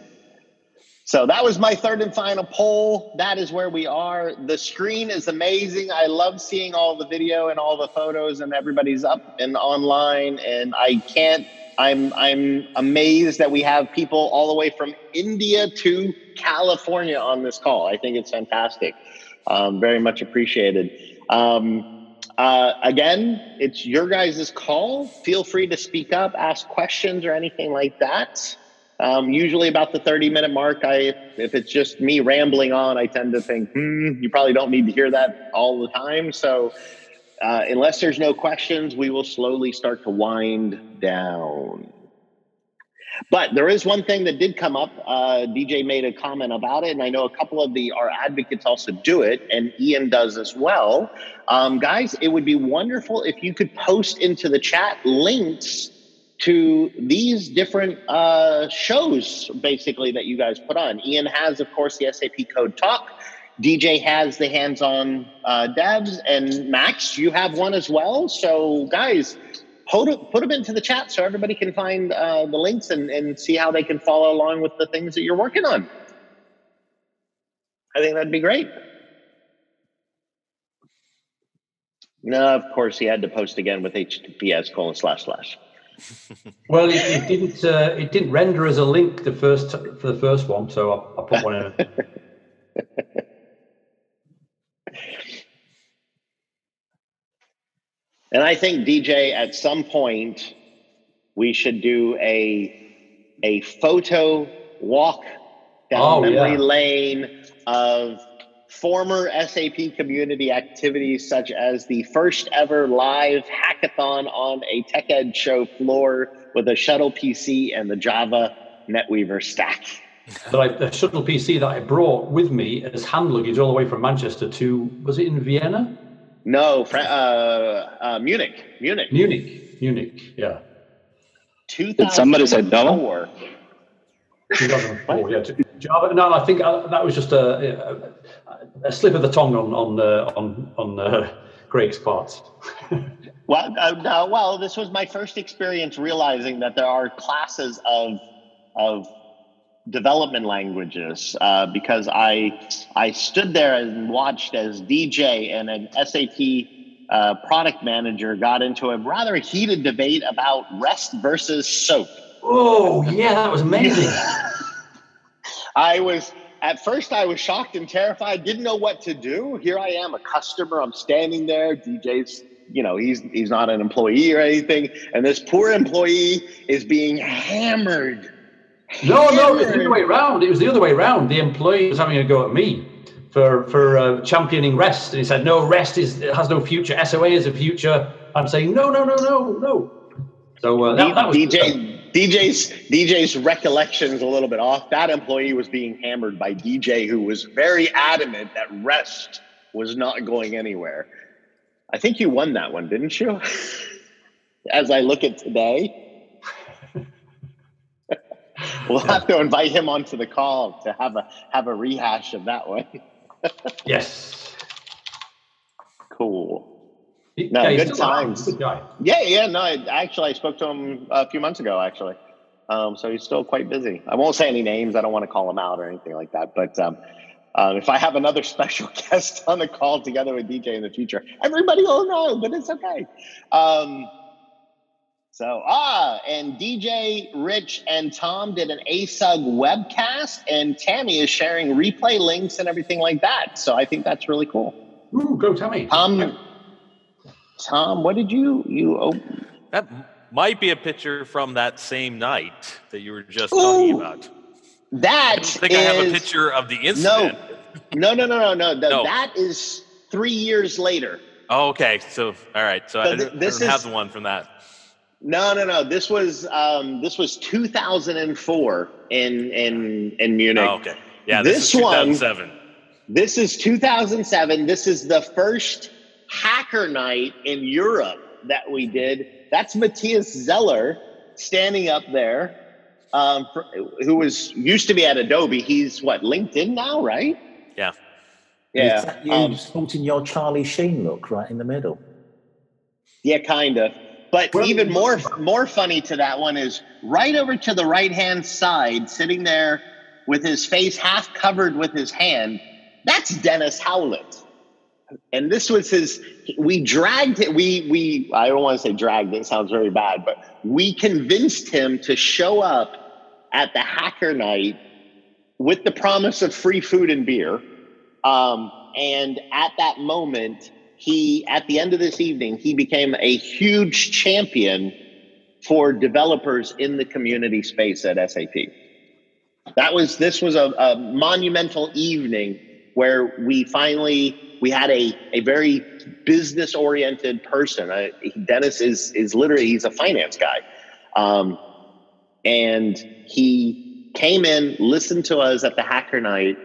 [SPEAKER 2] So that was my third and final poll. That is where we are. The screen is amazing. I love seeing all the video and all the photos and everybody's up and online and I can't I'm I'm amazed that we have people all the way from India to California on this call. I think it's fantastic. Um, very much appreciated. Um, uh, again, it's your guys' call. Feel free to speak up, ask questions, or anything like that. Um, usually, about the 30 minute mark, I if it's just me rambling on, I tend to think, hmm, you probably don't need to hear that all the time. So, uh, unless there's no questions, we will slowly start to wind down. But there is one thing that did come up. Uh, DJ made a comment about it, and I know a couple of the our advocates also do it, and Ian does as well. Um, guys, it would be wonderful if you could post into the chat links to these different uh, shows, basically that you guys put on. Ian has, of course, the SAP Code Talk. DJ has the hands-on uh, devs, and Max, you have one as well. So, guys, put it, put them into the chat so everybody can find uh, the links and, and see how they can follow along with the things that you're working on. I think that'd be great. No, of course he had to post again with HTTPS colon slash slash.
[SPEAKER 5] well, it, it didn't. Uh, it didn't render as a link the first for the first one, so I, I put one in.
[SPEAKER 2] and I think DJ, at some point, we should do a a photo walk down
[SPEAKER 5] Oh,
[SPEAKER 2] memory
[SPEAKER 5] yeah.
[SPEAKER 2] lane of former SAP community activities such as the first ever live hackathon on a Tech Ed show floor with a shuttle PC and the Java NetWeaver stack.
[SPEAKER 5] But I, the shuttle PC that I brought with me as hand luggage all the way from Manchester to was it in Vienna?
[SPEAKER 2] No, Fra- uh, uh, Munich, Munich.
[SPEAKER 5] Munich, Munich, yeah.
[SPEAKER 9] Did somebody say Java?
[SPEAKER 2] 2004.
[SPEAKER 5] 2004, yeah. Java. No, I think uh, that was just a, a, a slip of the tongue on on uh, on on uh, Craig's part.
[SPEAKER 2] Well, uh, no, well, this was my first experience realizing that there are classes of of development languages uh, because I I stood there and watched as DJ and an SAP uh, product manager got into a rather heated debate about REST versus SOAP.
[SPEAKER 5] Oh yeah, that was amazing.
[SPEAKER 2] I was at first I was shocked and terrified, didn't know what to do. Here I am, a customer. I'm standing there. DJ's, you know, he's he's not an employee or anything, and this poor employee is being hammered.
[SPEAKER 5] No, no, it's the other way around. It was the other way around. The employee was having a go at me for for uh, championing REST, and he said, "No, REST is has no future. SOA is a future." I'm saying, "No, no, no, no, no." So uh, that, that was
[SPEAKER 2] DJ DJ's DJ's recollection's a little bit off. That employee was being hammered by DJ, who was very adamant that REST was not going anywhere. I think you won that one, didn't you? As I look at today, we'll have to invite him onto the call to have a have a rehash of that one.
[SPEAKER 5] yes.
[SPEAKER 2] Cool.
[SPEAKER 5] Yeah,
[SPEAKER 2] No,
[SPEAKER 5] he's
[SPEAKER 2] good times.
[SPEAKER 5] Good guy.
[SPEAKER 2] Yeah, yeah. No, I, actually, I spoke to him a few months ago. Actually, um, so he's still quite busy. I won't say any names. I don't want to call him out or anything like that. But um, uh, if I have another special guest on the call together with DJ in the future, everybody will know. But it's okay. Um, so ah, and DJ, Rich, and Tom did an ASUG webcast, and Tammy is sharing replay links and everything like that. So I think that's really cool.
[SPEAKER 5] Ooh, go Tammy.
[SPEAKER 2] Tom, Tom, what did you you? Oh,
[SPEAKER 4] That might be a picture from that same night that you were just talking about.
[SPEAKER 2] that
[SPEAKER 4] I don't think I have a picture of the incident.
[SPEAKER 2] No, no, no, no, no. The-
[SPEAKER 4] No.
[SPEAKER 2] That is three years later.
[SPEAKER 4] Oh, okay. So, all right. So,
[SPEAKER 2] So
[SPEAKER 4] I
[SPEAKER 2] th-
[SPEAKER 4] don't,
[SPEAKER 2] this
[SPEAKER 4] I don't have
[SPEAKER 2] is-
[SPEAKER 4] the one from that.
[SPEAKER 2] No, no, no. This was um, this was 2004 in in in Munich.
[SPEAKER 4] Oh, okay. Yeah, this,
[SPEAKER 2] This
[SPEAKER 4] is
[SPEAKER 2] one-
[SPEAKER 4] 2007.
[SPEAKER 2] This is 2007. This is the first hacker night in Europe that we did. That's Matthias Zeller standing up there, um, for, who was used to be at Adobe. He's what LinkedIn now, right?
[SPEAKER 4] Yeah.
[SPEAKER 2] Yeah.
[SPEAKER 11] that you
[SPEAKER 2] um,
[SPEAKER 11] sporting your Charlie Sheen look right in the middle?
[SPEAKER 2] Yeah, kind of. But
[SPEAKER 5] Well-
[SPEAKER 2] even more more funny to that one is right over to the right hand side, sitting there with his face half covered with his hand. That's Dennis Howlett. And this was his. We dragged it. We we. I don't want to say dragged. It sounds very bad, but we convinced him to show up at the hacker night with the promise of free food and beer. Um, and at that moment, he, at the end of this evening, he became a huge champion for developers in the community space at SAP. That was, this was a, a monumental evening where we finally, we had a, a very business oriented person. Dennis is, is literally, he's a finance guy. Um, and he came in, listened to us at the hacker night,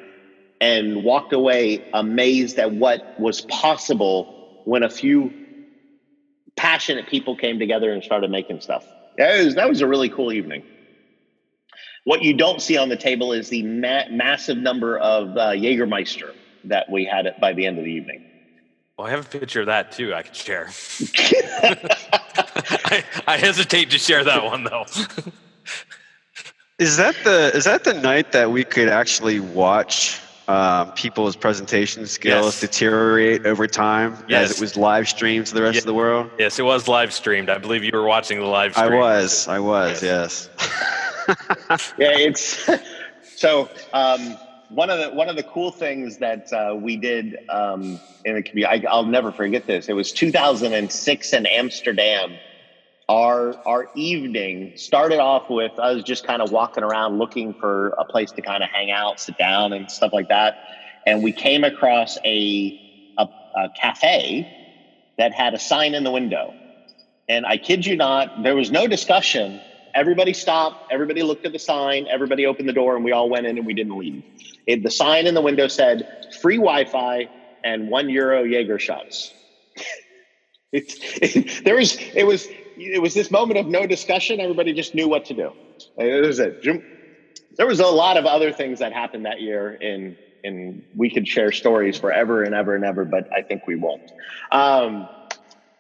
[SPEAKER 2] and walked away amazed at what was possible when a few passionate people came together and started making stuff. That was, that was a really cool evening. What you don't see on the table is the ma- massive number of uh, Jägermeister that we had it by the end of the evening.
[SPEAKER 4] Well, I have a picture of that too. I could share. I, I hesitate to share that one though.
[SPEAKER 3] Is that the is that the night that we could actually watch um, people's presentation skills
[SPEAKER 4] Yes.
[SPEAKER 3] deteriorate over time
[SPEAKER 4] Yes.
[SPEAKER 3] as it was live streamed to the rest
[SPEAKER 4] Yeah.
[SPEAKER 3] of the world?
[SPEAKER 4] yes, it was live streamed. I believe you were watching the live stream.
[SPEAKER 3] I was, I was, yes.
[SPEAKER 2] yeah, it's so um, one of the one of the cool things that uh, we did um, in the community. I, I'll never forget this. It was 2006 in Amsterdam. Our our evening started off with us just kind of walking around looking for a place to kind of hang out, sit down, and stuff like that. And we came across a a, a cafe that had a sign in the window. And I kid you not, there was no discussion. Everybody stopped. Everybody looked at the sign. Everybody opened the door, and we all went in and we didn't leave. It, the sign in the window said free Wi Fi and one euro Jaeger shots. It's, it, there was, it was, it was this moment of no discussion. Everybody just knew what to do. It was it. There was a lot of other things that happened that year in, in we could share stories forever and ever and ever, but I think we won't. Um,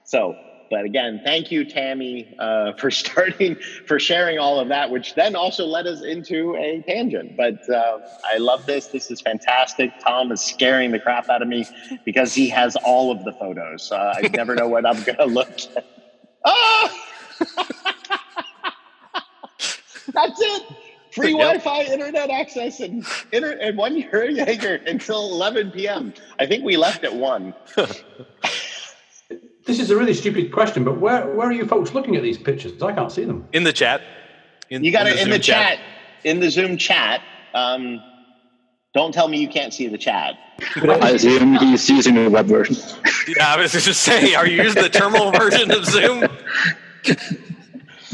[SPEAKER 2] so, but again, thank you, Tammy, uh, for starting, for sharing all of that, which then also led us into a tangent. But uh, I love this. This is fantastic. Tom is scaring the crap out of me because he has all of the photos. Uh, I never know what I'm going to look at. Ah! That's it. Free
[SPEAKER 4] Yep.
[SPEAKER 2] Wi-Fi, internet access, and inter- and one euro Jaeger until 11 p.m. I think we left at one.
[SPEAKER 5] This is a really stupid question, but where, where are you folks looking at these pictures? I can't see them.
[SPEAKER 4] In the chat. In,
[SPEAKER 2] You got it in
[SPEAKER 4] Zoom
[SPEAKER 2] the chat, in the Zoom chat. Um, don't tell me you can't see the chat.
[SPEAKER 9] I assume he's using the web version.
[SPEAKER 4] Yeah, I was just saying, are you using the terminal version of Zoom?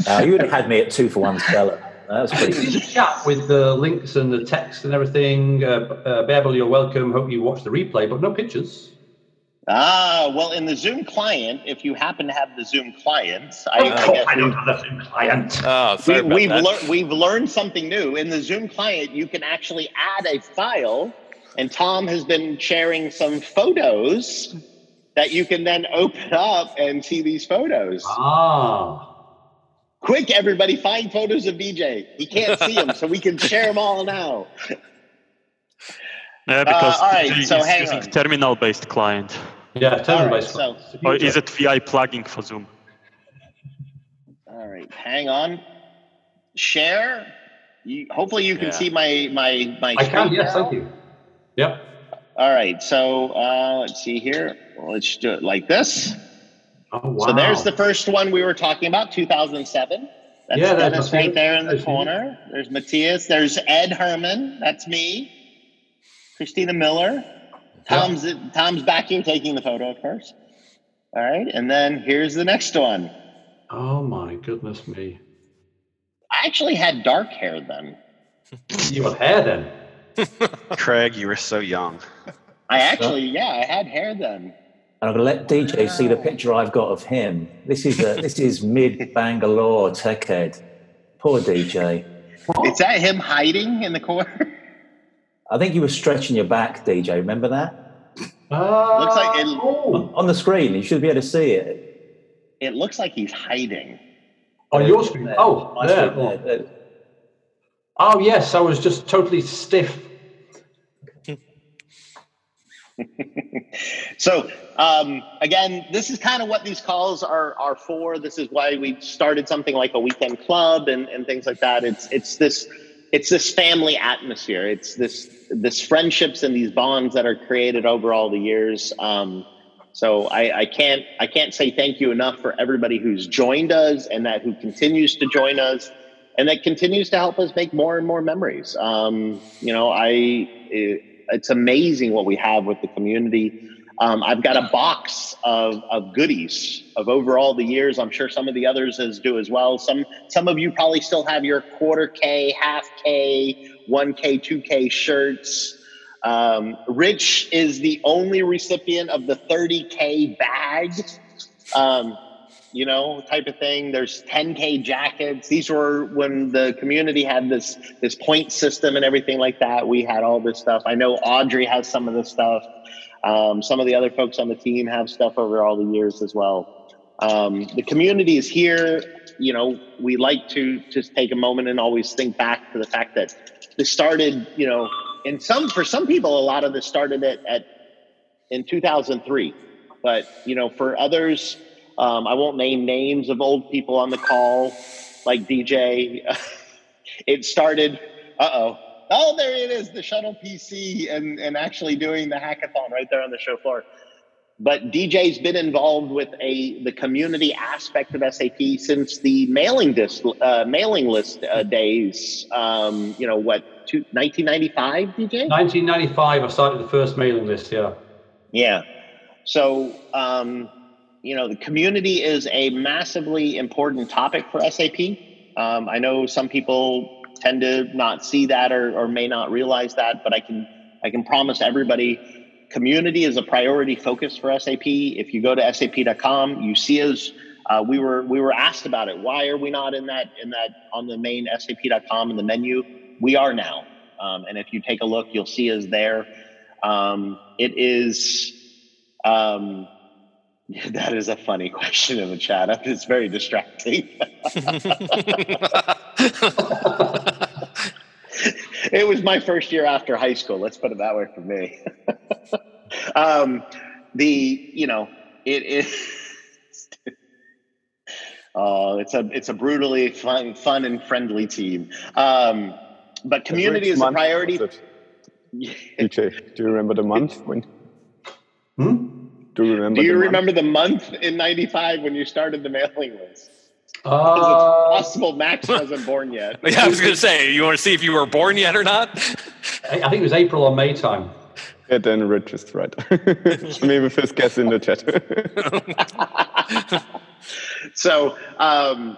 [SPEAKER 11] Uh, you would have had me at two for one stellar. That's pretty
[SPEAKER 5] This is a chat with the links and the text and everything. Uh, uh, Babel, you're welcome. Hope you watch the replay, but no pictures.
[SPEAKER 2] Ah, well, in the Zoom client, if you happen to have the Zoom client, I,
[SPEAKER 5] Of
[SPEAKER 2] I guess
[SPEAKER 5] I don't
[SPEAKER 2] we've-
[SPEAKER 5] have a Zoom client.
[SPEAKER 4] Oh, sorry
[SPEAKER 2] we,
[SPEAKER 4] about
[SPEAKER 2] we've
[SPEAKER 4] that.
[SPEAKER 2] learned we've learned something new in the Zoom client. You can actually add a file, and Tom has been sharing some photos that you can then open up and see these photos.
[SPEAKER 5] Ah.
[SPEAKER 2] Quick, everybody, find photos of DJ. He can't see them, so we can share them all now.
[SPEAKER 8] Yeah, because
[SPEAKER 2] all right,
[SPEAKER 8] DJ
[SPEAKER 2] so
[SPEAKER 8] is
[SPEAKER 2] hang
[SPEAKER 8] using terminal-based client.
[SPEAKER 5] Yeah, tell
[SPEAKER 2] All
[SPEAKER 5] me
[SPEAKER 2] right, so
[SPEAKER 8] Or is it VI plugging for Zoom?
[SPEAKER 2] all right, hang on. Share. You, hopefully, you can
[SPEAKER 4] Yeah.
[SPEAKER 2] see my my my.
[SPEAKER 5] I can,
[SPEAKER 2] screen
[SPEAKER 5] yes,
[SPEAKER 2] now.
[SPEAKER 5] thank you. Yep.
[SPEAKER 2] All right, so uh, let's see here. Let's do it like this.
[SPEAKER 5] Oh, wow.
[SPEAKER 2] So there's the first one we were talking about, 2007. That's
[SPEAKER 5] Yeah, that's
[SPEAKER 2] Dennis
[SPEAKER 5] my
[SPEAKER 2] right there in the
[SPEAKER 5] favorite.
[SPEAKER 2] corner. There's Matthias. There's Ed Herman. That's me. Christina Miller. Tom's Tom's back here taking the photo, of course. All right, and then here's the next one.
[SPEAKER 5] Oh, my goodness me.
[SPEAKER 2] I actually had dark hair then.
[SPEAKER 5] You had hair then?
[SPEAKER 3] Craig, you were so young.
[SPEAKER 2] I actually, yeah, I had hair then.
[SPEAKER 11] And I'm going to let DJ see the picture I've got of him. This is a, this is mid Bangalore TechEd. Poor DJ.
[SPEAKER 2] Is that him hiding in the corner?
[SPEAKER 11] I think you were stretching your back, DJ. Remember that?
[SPEAKER 5] Uh,
[SPEAKER 2] Looks like it-
[SPEAKER 5] oh.
[SPEAKER 11] On the screen, you should be able to see it.
[SPEAKER 2] It looks like he's hiding.
[SPEAKER 5] On your screen?
[SPEAKER 11] There.
[SPEAKER 5] Oh,
[SPEAKER 11] My
[SPEAKER 5] there.
[SPEAKER 11] screen there. There.
[SPEAKER 5] Oh, yes, I was just totally stiff.
[SPEAKER 2] So um, again, this is kind of what these calls are are for. This is why we started something like a weekend club and, and things like that. It's it's this it's this family atmosphere. It's this this friendships and these bonds that are created over all the years. Um, so I, I can't I can't say thank you enough for everybody who's joined us and that who continues to join us and that continues to help us make more and more memories. Um, you know, I it, it's amazing what we have with the community. Um, I've got a box of, of goodies of over all the years. I'm sure some of the others as do as well. Some some of you probably still have your quarter K, half K, one K, two K shirts. Um, Rich is the only recipient of the 30K bag. Um, you know, type of thing. There's 10k jackets. These were when the community had this this point system and everything like that. We had all this stuff. I know Audrey has some of this stuff. Um, some of the other folks on the team have stuff over all the years as well. Um, the community is here. You know, we like to just take a moment and always think back to the fact that this started. You know, in some for some people, a lot of this started at, at in 2003. But you know, for others, um, I won't name names of old people on the call, like DJ. it started. Uh oh. Oh, there it is, the shuttle PC, and and actually doing the hackathon right there on the show floor. But DJ's been involved with a the community aspect of SAP since the mailing list uh, mailing list uh, days. Um, you know what? 1995, DJ.
[SPEAKER 5] 1995. I started the first mailing list. Yeah.
[SPEAKER 2] Yeah. So um, you know, the community is a massively important topic for SAP. Um, I know some people tend to not see that or, or may not realize that, but I can I can promise everybody community is a priority focus for SAP. If you go to sap.com, you see us. Uh, we were we were asked about it. Why are we not in that in that on the main sap.com in the menu? We are now, um, and if you take a look, you'll see us there. Um, it is um, that is a funny question in the chat. It's very distracting. it was my first year after high school. Let's put it that way for me. um, the you know it is. Oh, it's a it's a brutally fun, fun and friendly team. Um, but community is a priority.
[SPEAKER 6] DJ, do you remember the month when?
[SPEAKER 5] Hmm?
[SPEAKER 6] Do you remember?
[SPEAKER 2] Do you
[SPEAKER 6] the
[SPEAKER 2] remember
[SPEAKER 6] month?
[SPEAKER 2] the month in '95 when you started the mailing list?
[SPEAKER 5] Uh,
[SPEAKER 2] it's possible Max wasn't born yet.
[SPEAKER 4] Yeah, I was going to say, you want to see if you were born yet or not?
[SPEAKER 5] I I think it was April or May time.
[SPEAKER 6] Yeah, then Rich is right. Maybe first guess in the chat.
[SPEAKER 2] so, um,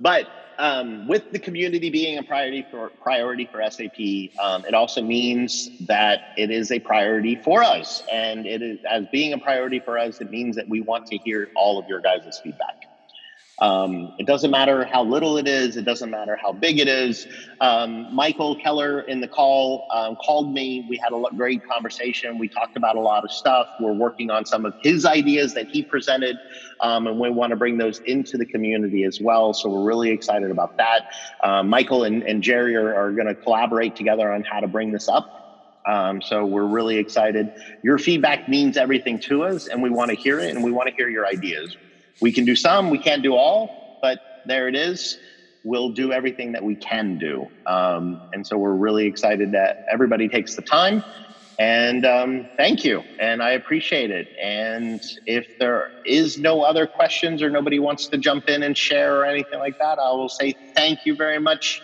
[SPEAKER 2] but um, with the community being a priority for priority for SAP, um, it also means that it is a priority for us, and it is as being a priority for us. It means that we want to hear all of your guys' feedback. Um, it doesn't matter how little it is. It doesn't matter how big it is. Um, Michael Keller in the call um, called me. We had a great conversation. We talked about a lot of stuff. We're working on some of his ideas that he presented, um, and we want to bring those into the community as well. So we're really excited about that. Um, Michael and, and Jerry are, are going to collaborate together on how to bring this up. Um, so we're really excited. Your feedback means everything to us, and we want to hear it, and we want to hear your ideas. We can do some, we can't do all, but there it is. We'll do everything that we can do. Um, and so we're really excited that everybody takes the time. And um, thank you. And I appreciate it. And if there is no other questions or nobody wants to jump in and share or anything like that, I will say thank you very much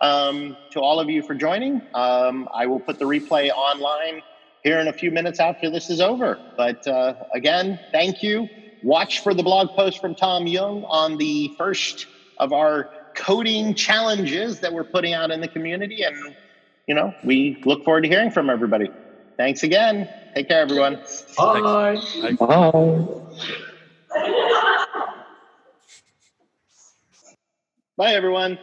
[SPEAKER 2] um, to all of you for joining. Um, I will put the replay online here in a few minutes after this is over. But uh, again, thank you. Watch for the blog post from Tom Jung on the first of our coding challenges that we're putting out in the community. And, you know, we look forward to hearing from everybody. Thanks again. Take care, everyone.
[SPEAKER 5] Bye.
[SPEAKER 2] Bye, everyone.